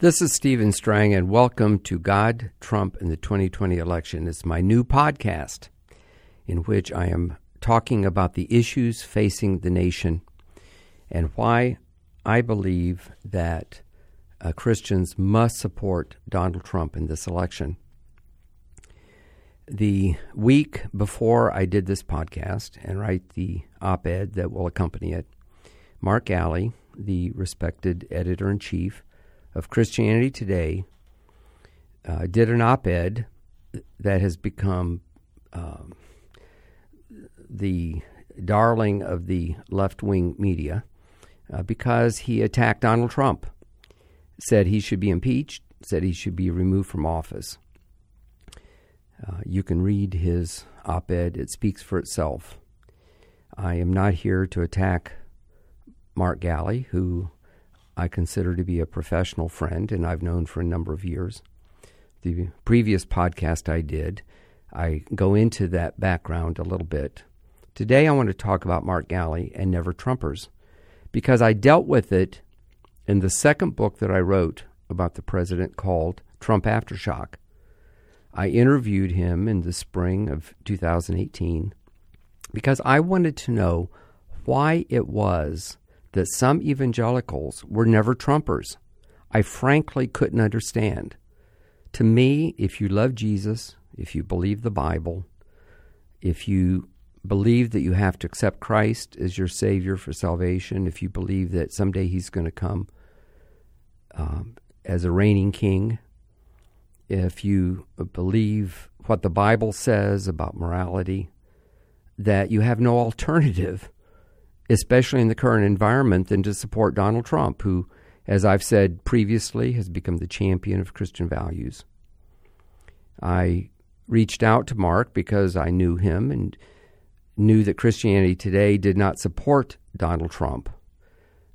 This is Stephen Strang, and welcome to God, Trump, and the 2020 election. It's my new podcast in which I am talking about the issues facing the nation and why I believe that uh, Christians must support Donald Trump in this election. The week before I did this podcast and write the op ed that will accompany it, Mark Galli, the respected editor in chief of Christianity Today, uh, did an op ed that has become um, the darling of the left wing media uh, because he attacked Donald Trump, said he should be impeached, said he should be removed from office. Uh, you can read his op ed, it speaks for itself. I am not here to attack Mark Galli, who I consider to be a professional friend and I've known for a number of years. The previous podcast I did, I go into that background a little bit. Today I want to talk about Mark Galli and Never Trumpers because I dealt with it in the second book that I wrote about the president called Trump Aftershock. I interviewed him in the spring of 2018 because I wanted to know why it was that some evangelicals were never Trumpers. I frankly couldn't understand. To me, if you love Jesus, if you believe the Bible, if you believe that you have to accept Christ as your Savior for salvation, if you believe that someday He's going to come um, as a reigning King, if you believe what the Bible says about morality, that you have no alternative especially in the current environment, than to support Donald Trump, who, as I've said previously, has become the champion of Christian values. I reached out to Mark because I knew him and knew that Christianity Today did not support Donald Trump.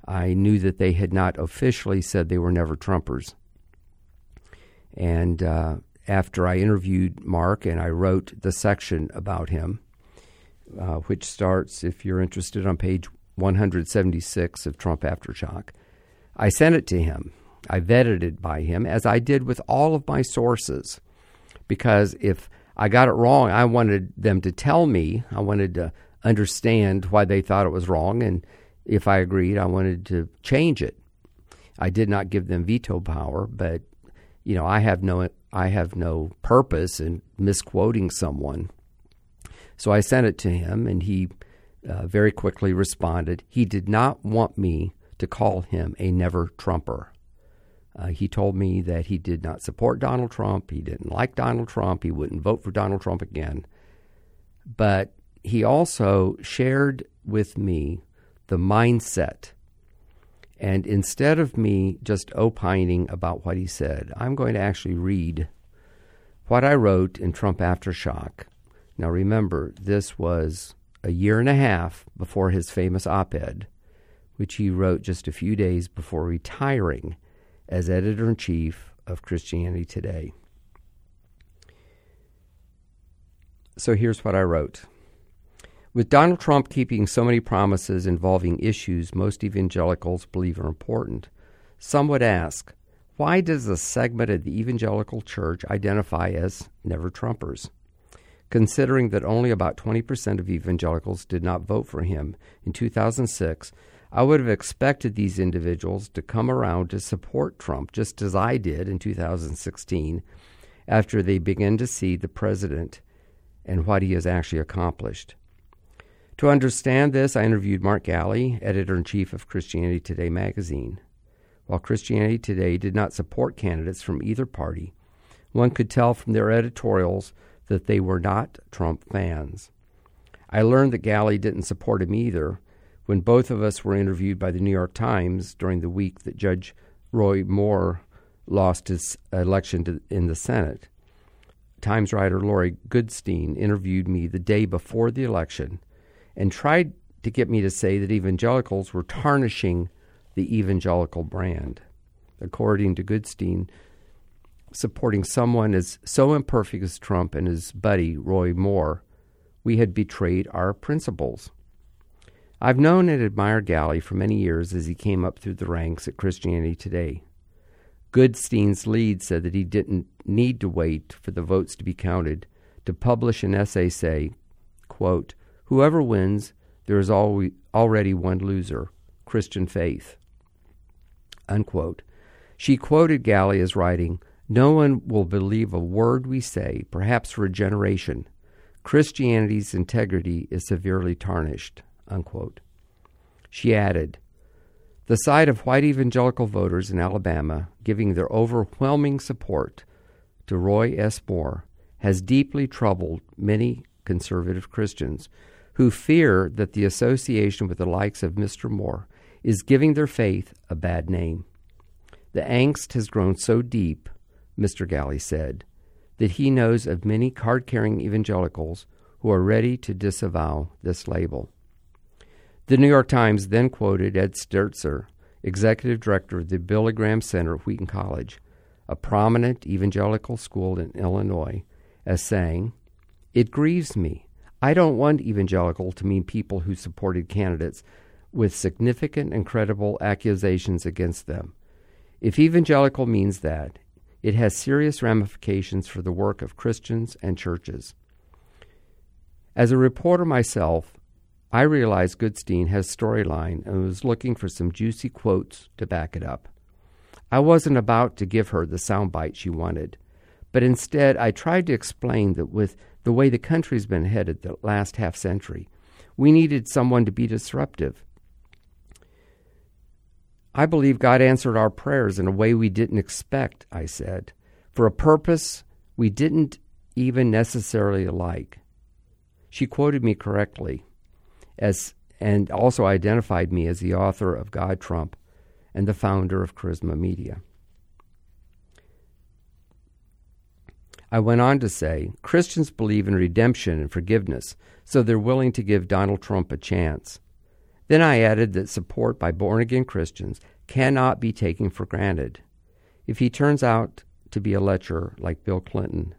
I knew that they had not officially said they were never Trumpers. And uh, after I interviewed Mark and I wrote the section about him, uh, which starts, if you're interested, on page 176 of Trump Aftershock. I sent it to him. I vetted it by him, as I did with all of my sources, because if I got it wrong, I wanted them to tell me. I wanted to understand why they thought it was wrong, and if I agreed, I wanted to change it. I did not give them veto power, but you know, I have no I have no purpose in misquoting someone so I sent it to him, and he uh, very quickly responded. He did not want me to call him a never Trumper. Uh, he told me that he did not support Donald Trump. He didn't like Donald Trump. He wouldn't vote for Donald Trump again. But he also shared with me the mindset. And instead of me just opining about what he said, I'm going to actually read what I wrote in Trump Aftershock now remember, this was a year and a half before his famous op ed, which he wrote just a few days before retiring as editor in chief of Christianity Today. So here's what I wrote. With Donald Trump keeping so many promises involving issues most evangelicals believe are important, some would ask, why does a segment of the evangelical church identify as never Trumpers? Considering that only about 20% of evangelicals did not vote for him in 2006, I would have expected these individuals to come around to support Trump just as I did in 2016 after they began to see the president and what he has actually accomplished. To understand this, I interviewed Mark Galli, editor in chief of Christianity Today magazine. While Christianity Today did not support candidates from either party, one could tell from their editorials that they were not Trump fans. I learned that Galli didn't support him either when both of us were interviewed by the New York Times during the week that Judge Roy Moore lost his election to, in the Senate. Times writer Laurie Goodstein interviewed me the day before the election and tried to get me to say that evangelicals were tarnishing the evangelical brand. According to Goodstein, supporting someone as so imperfect as Trump and his buddy Roy Moore, we had betrayed our principles. I've known and admired Galli for many years as he came up through the ranks at Christianity Today. Goodstein's lead said that he didn't need to wait for the votes to be counted to publish an essay say, quote, Whoever wins, there is already one loser Christian faith. Unquote. She quoted Galli as writing, No one will believe a word we say, perhaps for a generation. Christianity's integrity is severely tarnished. Unquote. She added, The sight of white evangelical voters in Alabama giving their overwhelming support to Roy S. Moore has deeply troubled many conservative Christians who fear that the association with the likes of Mr. Moore is giving their faith a bad name. The angst has grown so deep, Mr. Galli said, that he knows of many card carrying evangelicals who are ready to disavow this label. The New York Times then quoted Ed Stetzer, executive director of the Billy Graham Center at Wheaton College, a prominent evangelical school in Illinois, as saying, It grieves me. I don't want evangelical to mean people who supported candidates with significant and credible accusations against them. If evangelical means that, it has serious ramifications for the work of Christians and churches. As a reporter myself, I realized Goodstein has storyline and was looking for some juicy quotes to back it up. I wasn't about to give her the soundbite she wanted, but instead I tried to explain that with the way the country's been headed the last half century, we needed someone to be disruptive I believe God answered our prayers in a way we didn't expect, I said, for a purpose we didn't even necessarily like. She quoted me correctly as and also identified me as the author of God Trump and the founder of Charisma Media. I went on to say Christians believe in redemption and forgiveness, so they're willing to give Donald Trump a chance. Then I added that support by born again Christians cannot be taken for granted. If he turns out to be a lecher like Bill Clinton,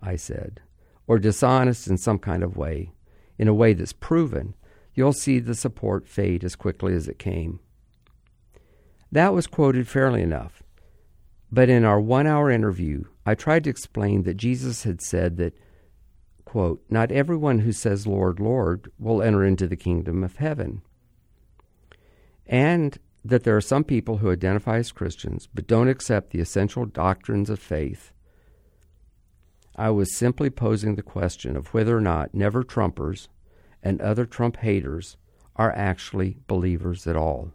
I said, or dishonest in some kind of way, in a way that's proven, you'll see the support fade as quickly as it came. That was quoted fairly enough. But in our one hour interview, I tried to explain that Jesus had said that, quote, Not everyone who says, Lord, Lord, will enter into the kingdom of heaven and that there are some people who identify as Christians but don't accept the essential doctrines of faith. I was simply posing the question of whether or not never Trumpers and other Trump haters are actually believers at all.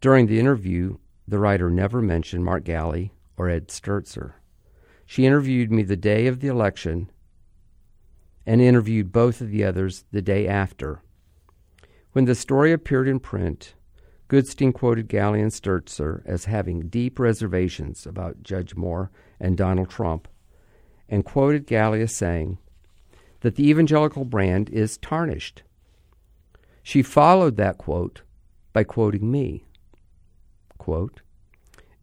During the interview, the writer never mentioned Mark Galli or Ed Stetzer. She interviewed me the day of the election and interviewed both of the others the day after. When the story appeared in print, Goodstein quoted Galli and Stetzer as having deep reservations about Judge Moore and Donald Trump, and quoted Galli as saying that the evangelical brand is tarnished. She followed that quote by quoting me. Quote,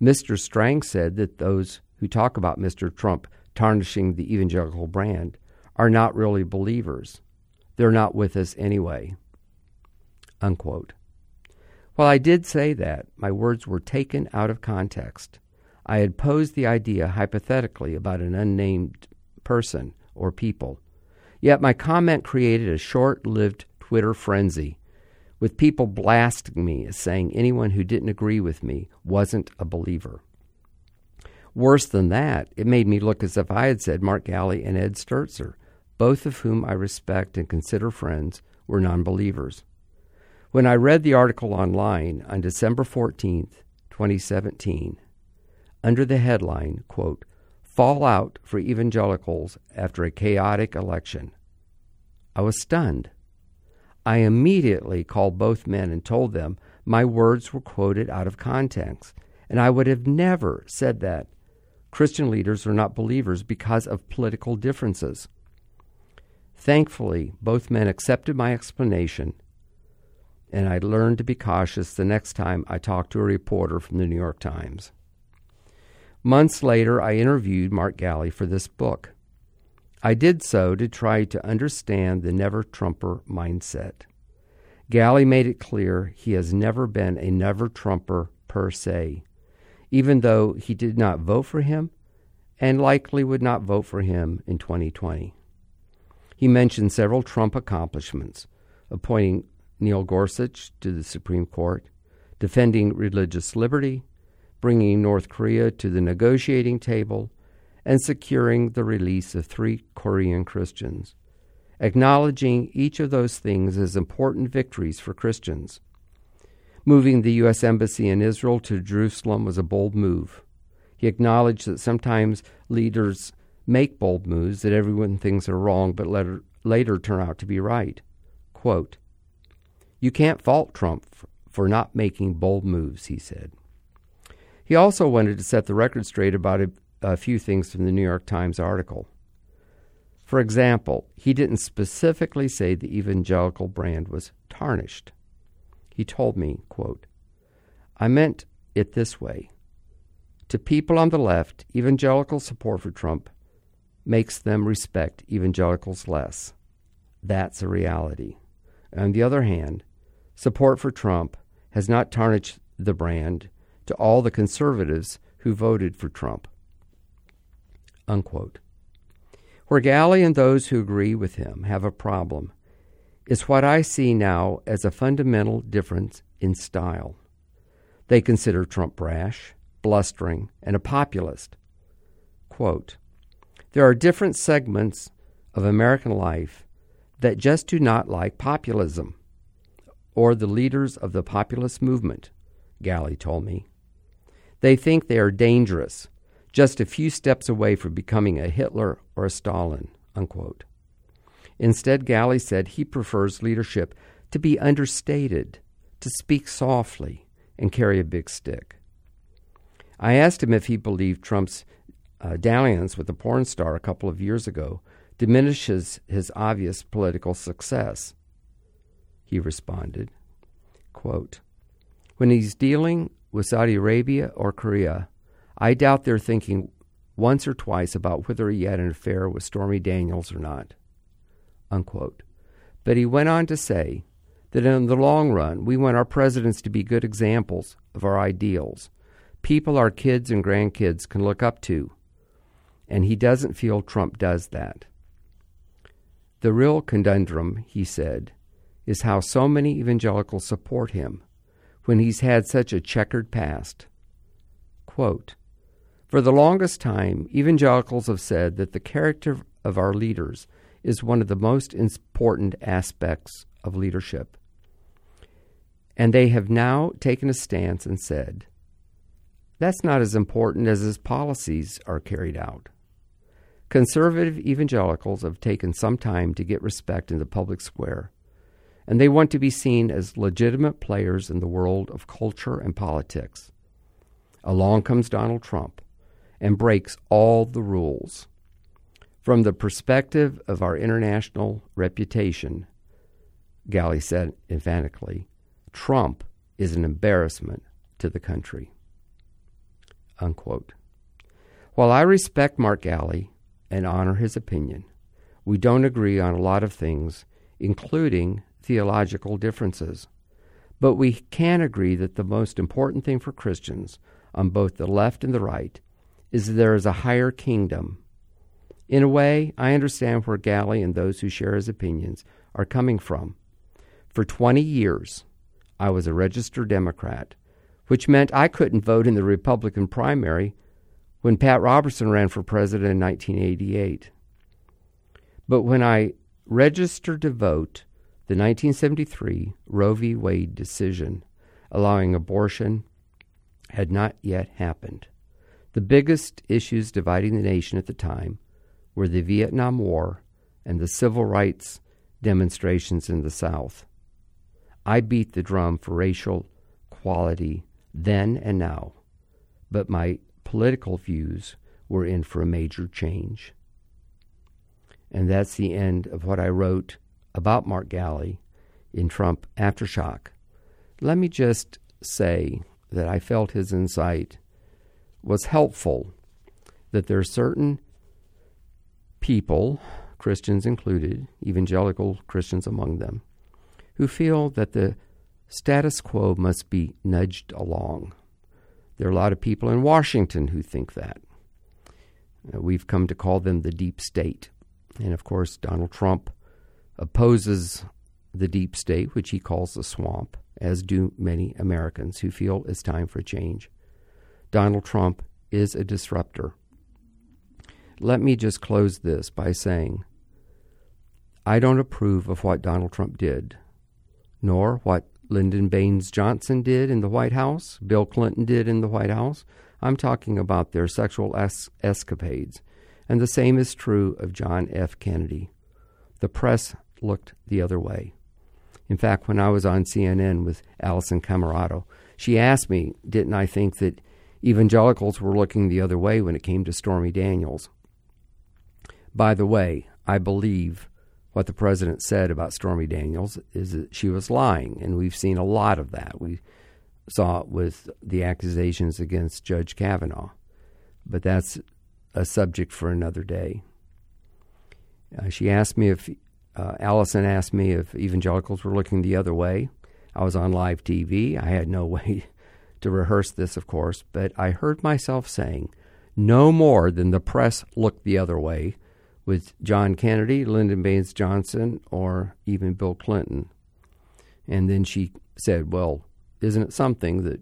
Mr. Strang said that those who talk about Mr. Trump tarnishing the evangelical brand are not really believers. They're not with us anyway. Unquote. While I did say that, my words were taken out of context. I had posed the idea hypothetically about an unnamed person or people. Yet my comment created a short lived Twitter frenzy, with people blasting me as saying anyone who didn't agree with me wasn't a believer. Worse than that, it made me look as if I had said Mark Galli and Ed Stetzer, both of whom I respect and consider friends, were non believers. When I read the article online on December 14th, 2017, under the headline, quote, Fallout for Evangelicals After a Chaotic Election, I was stunned. I immediately called both men and told them my words were quoted out of context, and I would have never said that. Christian leaders are not believers because of political differences. Thankfully, both men accepted my explanation and I learned to be cautious the next time I talked to a reporter from the New York Times. Months later, I interviewed Mark Galli for this book. I did so to try to understand the never Trumper mindset. Galli made it clear he has never been a never Trumper per se. even though he did not vote for him and likely would not vote for him in 2020. He mentioned several Trump accomplishments, appointing Neil Gorsuch to the Supreme Court, defending religious liberty, bringing North Korea to the negotiating table, and securing the release of three Korean Christians, acknowledging each of those things as important victories for Christians. Moving the U.S. Embassy in Israel to Jerusalem was a bold move. He acknowledged that sometimes leaders make bold moves that everyone thinks are wrong but later, later turn out to be right. Quote, You can't fault Trump for not making bold moves, he said. He also wanted to set the record straight about a, a few things from the New York Times article. For example, he didn't specifically say the evangelical brand was tarnished. He told me, quote, I meant it this way. To people on the left, evangelical support for Trump makes them respect evangelicals less. That's a reality. On the other hand, support for Trump has not tarnished the brand to all the conservatives who voted for Trump. Unquote. Where Galli and those who agree with him have a problem is what I see now as a fundamental difference in style. They consider Trump brash, blustering, and a populist. Quote, there are different segments of American life that just do not like populism or the leaders of the populist movement, Galli told me. They think they are dangerous, just a few steps away from becoming a Hitler or a Stalin. Unquote. Instead, Galli said he prefers leadership to be understated, to speak softly, and carry a big stick. I asked him if he believed Trump's uh, dalliance with a porn star a couple of years ago diminishes his obvious political success. He responded, quote, When he's dealing with Saudi Arabia or Korea, I doubt they're thinking once or twice about whether he had an affair with Stormy Daniels or not. Unquote. But he went on to say that in the long run, we want our presidents to be good examples of our ideals, people our kids and grandkids can look up to. And he doesn't feel Trump does that. The real conundrum, he said, is how so many evangelicals support him when he's had such a checkered past. Quote, For the longest time, evangelicals have said that the character of our leaders is one of the most important aspects of leadership. And they have now taken a stance and said, that's not as important as his policies are carried out. Conservative evangelicals have taken some time to get respect in the public square, and they want to be seen as legitimate players in the world of culture and politics. Along comes Donald Trump and breaks all the rules. From the perspective of our international reputation, Galli said emphatically, Trump is an embarrassment to the country. Unquote. While I respect Mark Galli and honor his opinion, we don't agree on a lot of things, including theological differences. But we can agree that the most important thing for Christians on both the left and the right is that there is a higher kingdom. In a way, I understand where Galli and those who share his opinions are coming from. For 20 years, I was a registered Democrat which meant I couldn't vote in the Republican primary when Pat Robertson ran for president in 1988. But when I registered to vote, the 1973 Roe v. Wade decision allowing abortion had not yet happened. The biggest issues dividing the nation at the time were the Vietnam War and the civil rights demonstrations in the South. I beat the drum for racial equality then and now, but my political views were in for a major change. And that's the end of what I wrote about Mark Galli in Trump Aftershock. Let me just say that I felt his insight was helpful, that there are certain people, Christians included, evangelical Christians among them, who feel that the status quo must be nudged along. There are a lot of people in Washington who think that. Uh, we've come to call them the deep state. And of course, Donald Trump opposes the deep state, which he calls the swamp, as do many Americans who feel it's time for change. Donald Trump is a disruptor. Let me just close this by saying I don't approve of what Donald Trump did, nor what Lyndon Baines Johnson did in the White House, Bill Clinton did in the White House. I'm talking about their sexual es- escapades. And the same is true of John F. Kennedy. The press looked the other way. In fact, when I was on CNN with Alisyn Camerota, she asked me, didn't I think that evangelicals were looking the other way when it came to Stormy Daniels? By the way, I believe what the president said about Stormy Daniels is that she was lying, and we've seen a lot of that. We saw it with the accusations against Judge Kavanaugh, but that's a subject for another day. Uh, she asked me if uh, Alisyn asked me if evangelicals were looking the other way. I was on live TV. I had no way to rehearse this, of course, but I heard myself saying, no more than the press looked the other way with John Kennedy, Lyndon Baines Johnson, or even Bill Clinton. And then she said, Well, isn't it something that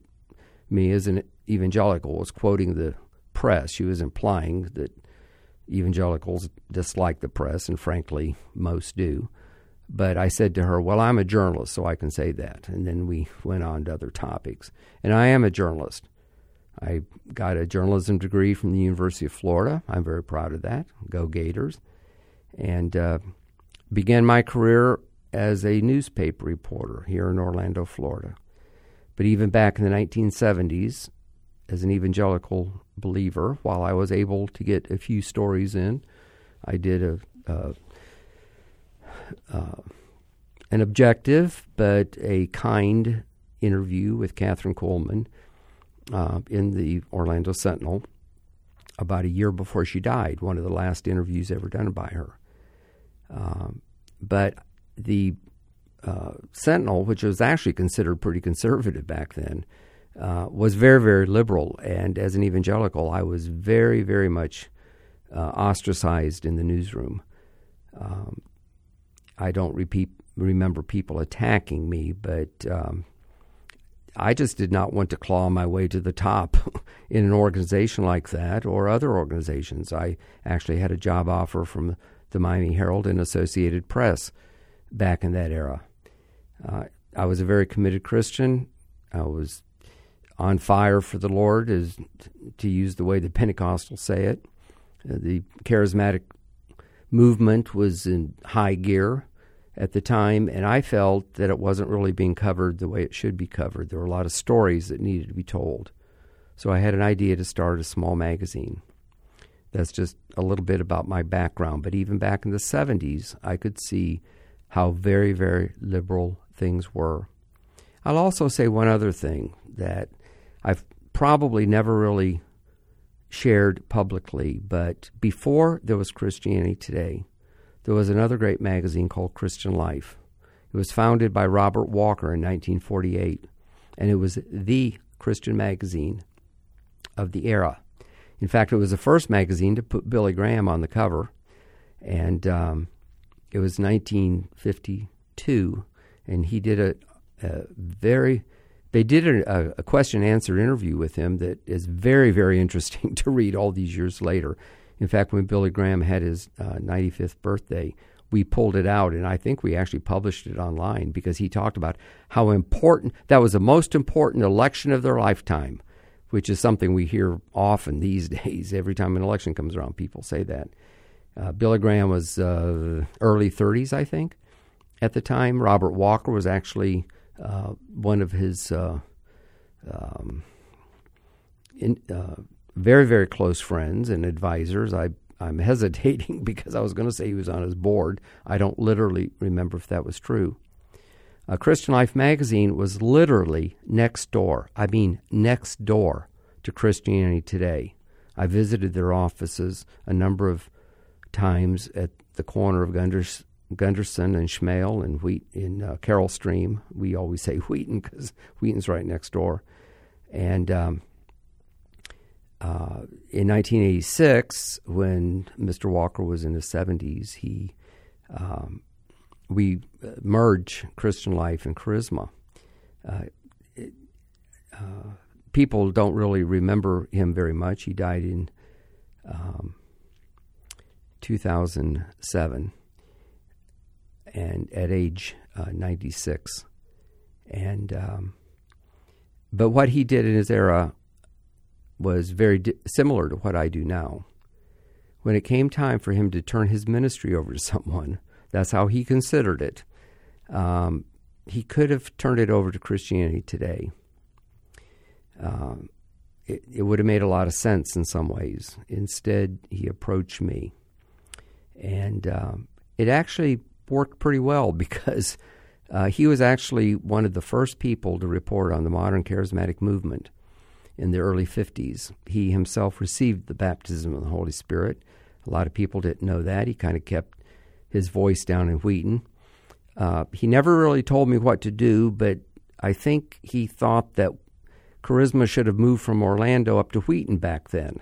me as an evangelical was quoting the press? She was implying that evangelicals dislike the press, and frankly, most do. But I said to her, Well, I'm a journalist, so I can say that. And then we went on to other topics. And I am a journalist. I got a journalism degree from the University of Florida. I'm very proud of that. Go Gators. And uh, began my career as a newspaper reporter here in Orlando, Florida. But even back in the 1970s, as an evangelical believer, while I was able to get a few stories in, I did a, a uh, an objective but a kind interview with Kathryn Kuhlman uh, in the Orlando Sentinel about a year before she died, one of the last interviews ever done by her. Um, but the uh, Sentinel, which was actually considered pretty conservative back then, uh, was very, very liberal. And as an evangelical, I was very, very much uh, ostracized in the newsroom. Um, I don't repeat, remember people attacking me, but um, I just did not want to claw my way to the top in an organization like that or other organizations. I actually had a job offer from the Miami Herald and Associated Press back in that era. Uh, I was a very committed Christian. I was on fire for the Lord, as to use the way the Pentecostals say it. Uh, the charismatic movement was in high gear at the time, and I felt that it wasn't really being covered the way it should be covered. There were a lot of stories that needed to be told. So I had an idea to start a small magazine. That's just a little bit about my background. But even back in the 70s, I could see how very, very liberal things were. I'll also say one other thing that I've probably never really shared publicly, but before there was Christianity Today, there was another great magazine called Christian Life. It was founded by Robert Walker in 1948, and it was the Christian magazine of the era. In fact, it was the first magazine to put Billy Graham on the cover, and um, it was 1952, and he did a, a very they did a, a question answer interview with him that is very very interesting to read all these years later in fact, when Billy Graham had his uh, 95th birthday, we pulled it out, and I think we actually published it online because he talked about how important that was the most important election of their lifetime, which is something we hear often these days. Every time an election comes around, people say that. Uh, Billy Graham was uh, early 30s, I think, at the time. Robert Walker was actually uh, one of his uh, um, in, uh, very, very close friends and advisors. I, I'm hesitating because I was going to say he was on his board. I don't literally remember if that was true. Uh, Christian Life magazine was literally next door. I mean, next door to Christianity Today. I visited their offices a number of times at the corner of Gunders, Gunderson and Schmale and Wheat in uh, Carol Stream. We always say Wheaton because Wheaton's right next door. And um, uh, in 1986, when Mr. Walker was in his 70s, he um, we uh, merged Christian life and charisma. Uh, it, uh, people don't really remember him very much. He died in um, 2007 and at age uh, 96. And um, but what he did in his era was very di- similar to what I do now. When it came time for him to turn his ministry over to someone, that's how he considered it. Um, he could have turned it over to Christianity today. Um, it, it would have made a lot of sense in some ways. Instead, he approached me. And um, it actually worked pretty well because uh, he was actually one of the first people to report on the modern charismatic movement in the early 50s. He himself received the baptism of the Holy Spirit. A lot of people didn't know that. He kind of kept his voice down in Wheaton. Uh, he never really told me what to do, but I think he thought that Charisma should have moved from Orlando up to Wheaton back then.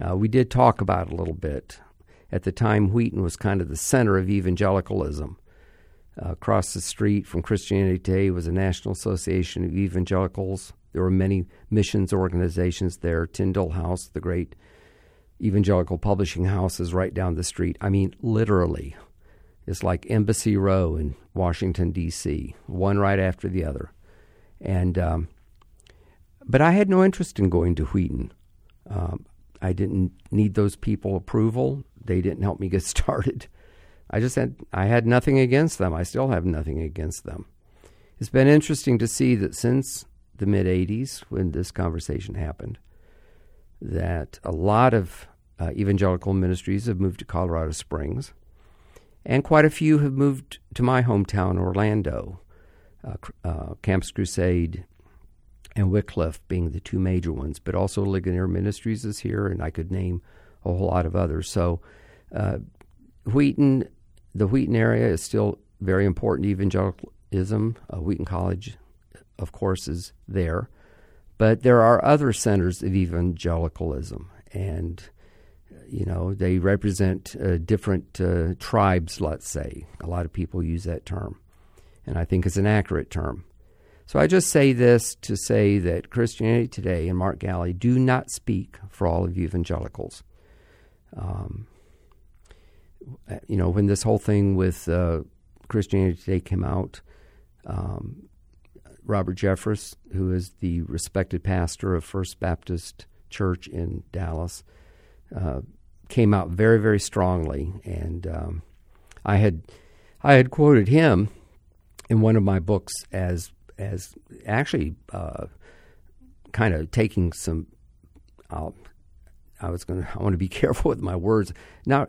Uh, we did talk about it a little bit. At the time, Wheaton was kind of the center of evangelicalism. Uh, across the street from Christianity Today was a National Association of Evangelicals. There were many missions organizations there. Tyndale House, the great evangelical publishing house, is right down the street. I mean, literally. It's like Embassy Row in Washington, D.C., one right after the other. And um, but I had no interest in going to Wheaton. Um, I didn't need those people approval. They didn't help me get started. I just had I had nothing against them. I still have nothing against them. It's been interesting to see that since the mid 80s when this conversation happened that a lot of uh, evangelical ministries have moved to Colorado Springs and quite a few have moved to my hometown Orlando. Uh, uh, Campus Crusade and Wycliffe being the two major ones, but also Ligonier Ministries is here, and I could name a whole lot of others. So, uh, Wheaton, the Wheaton area is still very important to evangelicalism. Uh, Wheaton College, of course, is there, but there are other centers of evangelicalism, and you know they represent uh, different uh, tribes. Let's say a lot of people use that term, and I think it's an accurate term. So I just say this to say that Christianity Today and Mark Galli do not speak for all of evangelicals. Um, you know, when this whole thing with uh, Christianity Today came out, um, Robert Jeffress, who is the respected pastor of First Baptist Church in Dallas, uh, came out very, very strongly, and um, I had I had quoted him in one of my books as as actually uh, kind of taking some. I'll, I was going to. I want to be careful with my words. Now,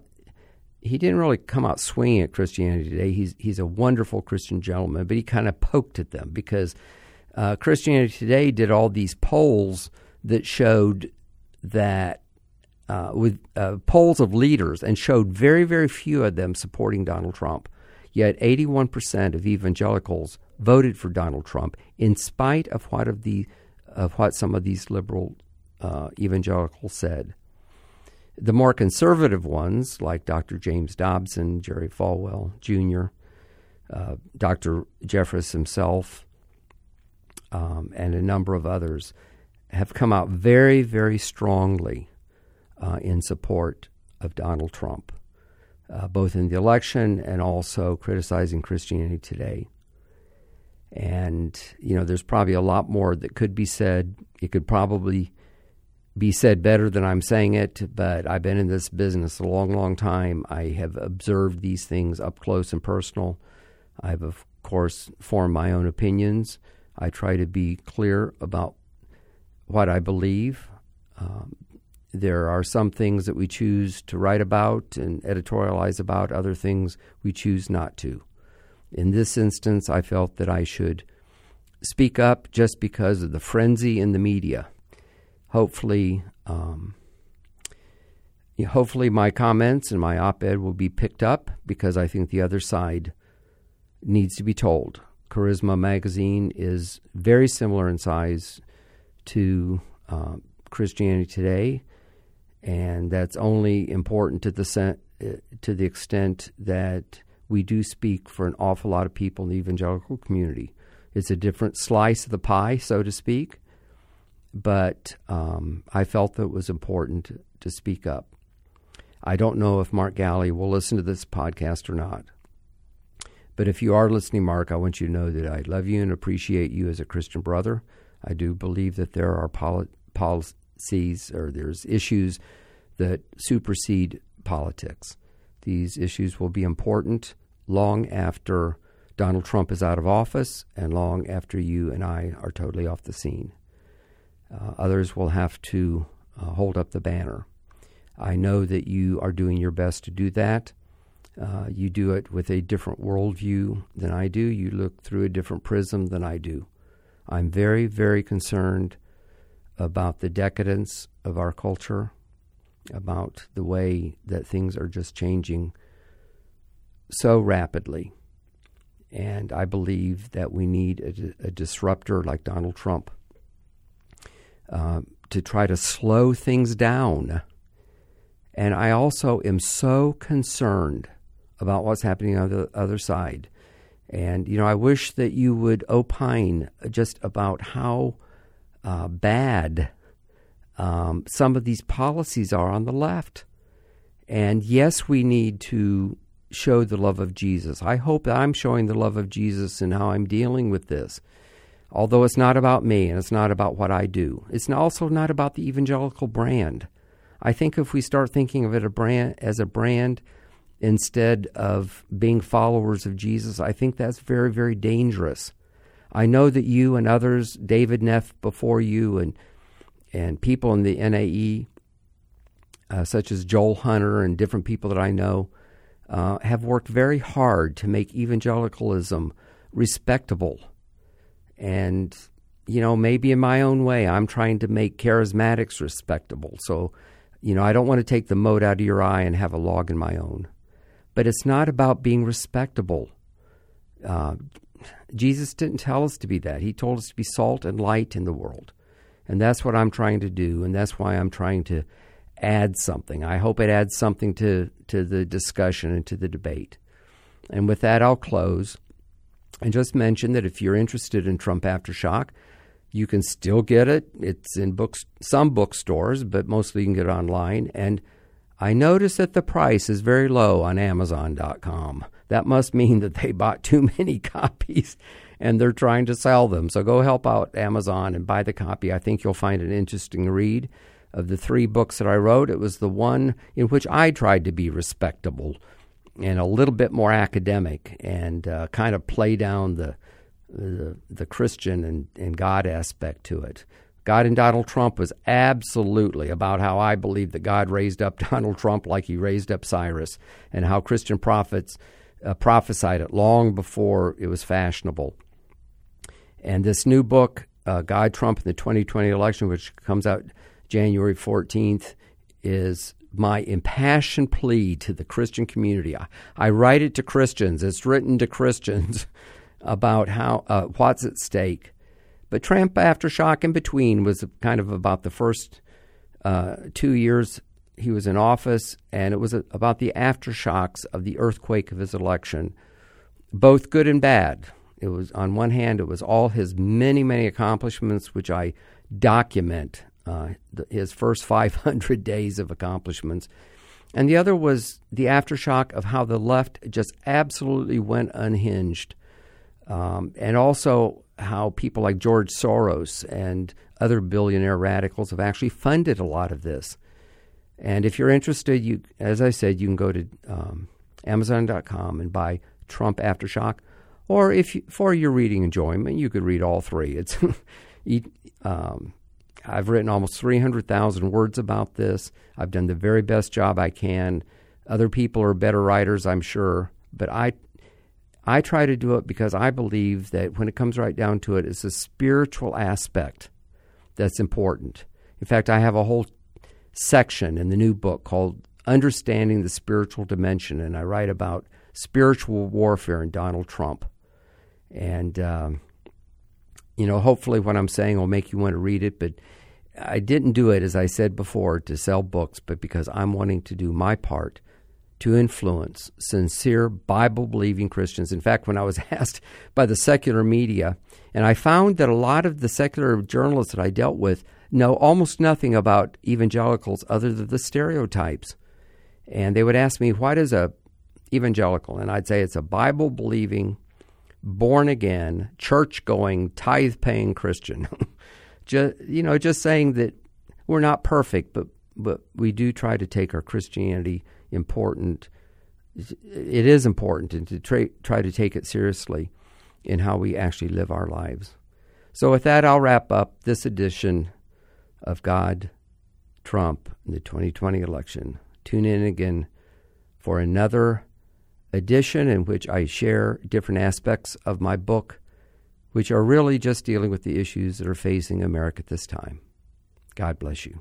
he didn't really come out swinging at Christianity today. He's he's a wonderful Christian gentleman, but he kind of poked at them because uh, Christianity Today did all these polls that showed that uh, with uh, polls of leaders and showed very very few of them supporting Donald Trump. Yet 81% of evangelicals voted for Donald Trump, in spite of what of the of what some of these liberal uh, evangelicals said. The more conservative ones, like Dr. James Dobson, Jerry Falwell Jr., uh, Dr. Jeffress himself, um, and a number of others, have come out very, very strongly uh, in support of Donald Trump uh, both in the election and also criticizing Christianity today. And, you know, there's probably a lot more that could be said. It could probably be said better than I'm saying it, but I've been in this business a long, long time. I have observed these things up close and personal. I've, of course, formed my own opinions. I try to be clear about what I believe. Um, there are some things that we choose to write about and editorialize about, other things we choose not to. In this instance, I felt that I should speak up just because of the frenzy in the media. Hopefully, um, hopefully my comments and my op-ed will be picked up because I think the other side needs to be told. Charisma magazine is very similar in size to uh, Christianity Today, and that's only important to the uh, to the extent that we do speak for an awful lot of people in the evangelical community. It's a different slice of the pie, so to speak, but um, I felt that it was important to speak up. I don't know if Mark Galli will listen to this podcast or not. But if you are listening, Mark, I want you to know that I love you and appreciate you as a Christian brother. I do believe that there are poli- policies or there's issues that supersede politics. These issues will be important long after Donald Trump is out of office and long after you and I are totally off the scene. Uh, others will have to uh, hold up the banner. I know that you are doing your best to do that. Uh, you do it with a different worldview than I do. You look through a different prism than I do. I'm very, very concerned about the decadence of our culture, about the way that things are just changing so rapidly. And I believe that we need a, a disruptor like Donald Trump uh, to try to slow things down. And I also am so concerned about what's happening on the other side. And, you know, I wish that you would opine just about how uh, bad um, some of these policies are on the left. And yes, we need to show the love of Jesus. I hope that I'm showing the love of Jesus in how I'm dealing with this. Although it's not about me and it's not about what I do, it's also not about the evangelical brand. I think if we start thinking of it a brand as a brand instead of being followers of Jesus, I think that's very, very dangerous. I know that you and others, David Neff before you, and and people in the NAE, uh, such as Joel Hunter and different people that I know, uh, have worked very hard to make evangelicalism respectable. And, you know, maybe in my own way, I'm trying to make charismatics respectable. So, you know, I don't want to take the mote out of your eye and have a log in my own. But it's not about being respectable. Uh, Jesus didn't tell us to be that. He told us to be salt and light in the world. And that's what I'm trying to do. And that's why I'm trying to add something. I hope it adds something to, to the discussion and to the debate. And with that, I'll close and just mention that if you're interested in Trump Aftershock, you can still get it. It's in books, some bookstores, but mostly you can get it online. And I notice that the price is very low on Amazon.com. That must mean that they bought too many copies and they're trying to sell them. So go help out Amazon and buy the copy. I think you'll find an interesting read of the three books that I wrote, it was the one in which I tried to be respectable and a little bit more academic and uh, kind of play down the the, the Christian and, and God aspect to it. God and Donald Trump was absolutely about how I believe that God raised up Donald Trump like he raised up Cyrus, and how Christian prophets uh, prophesied it long before it was fashionable. And this new book, uh, God Trump in the 2020 election, which comes out January 14th is my impassioned plea to the Christian community. I, I, write it to Christians. It's written to Christians about how uh, what's at stake. But Trump aftershock in between was kind of about the first uh, two years he was in office, and it was about the aftershocks of the earthquake of his election, both good and bad. It was on one hand, it was all his many, many accomplishments, which I document uh, his first 500 days of accomplishments. And the other was the aftershock of how the left just absolutely went unhinged. Um, and also how people like George Soros and other billionaire radicals have actually funded a lot of this. And if you're interested, you, as I said, you can go to um, Amazon.com and buy Trump Aftershock. Or if you, for your reading enjoyment, you could read all three. It's um, I've written almost 300,000 words about this. I've done the very best job I can. Other people are better writers, I'm sure, but I I try to do it because I believe that when it comes right down to it, it's a spiritual aspect that's important. In fact, I have a whole section in the new book called Understanding the Spiritual Dimension, and I write about spiritual warfare and Donald Trump. And um, you know, hopefully what I'm saying will make you want to read it. But I didn't do it, as I said before, to sell books, but because I'm wanting to do my part to influence sincere Bible believing Christians. In fact, when I was asked by the secular media, and I found that a lot of the secular journalists that I dealt with know almost nothing about evangelicals other than the stereotypes. And they would ask me, What is a evangelical? And I'd say it's a Bible believing, born again, church going, tithe paying Christian. just, you know, just saying that we're not perfect, but, but we do try to take our Christianity important. It is important and to try, try to take it seriously in how we actually live our lives. So, with that, I'll wrap up this edition of God, Trump, in the 2020 election. Tune in again for another edition in which I share different aspects of my book, which are really just dealing with the issues that are facing America at this time. God bless you.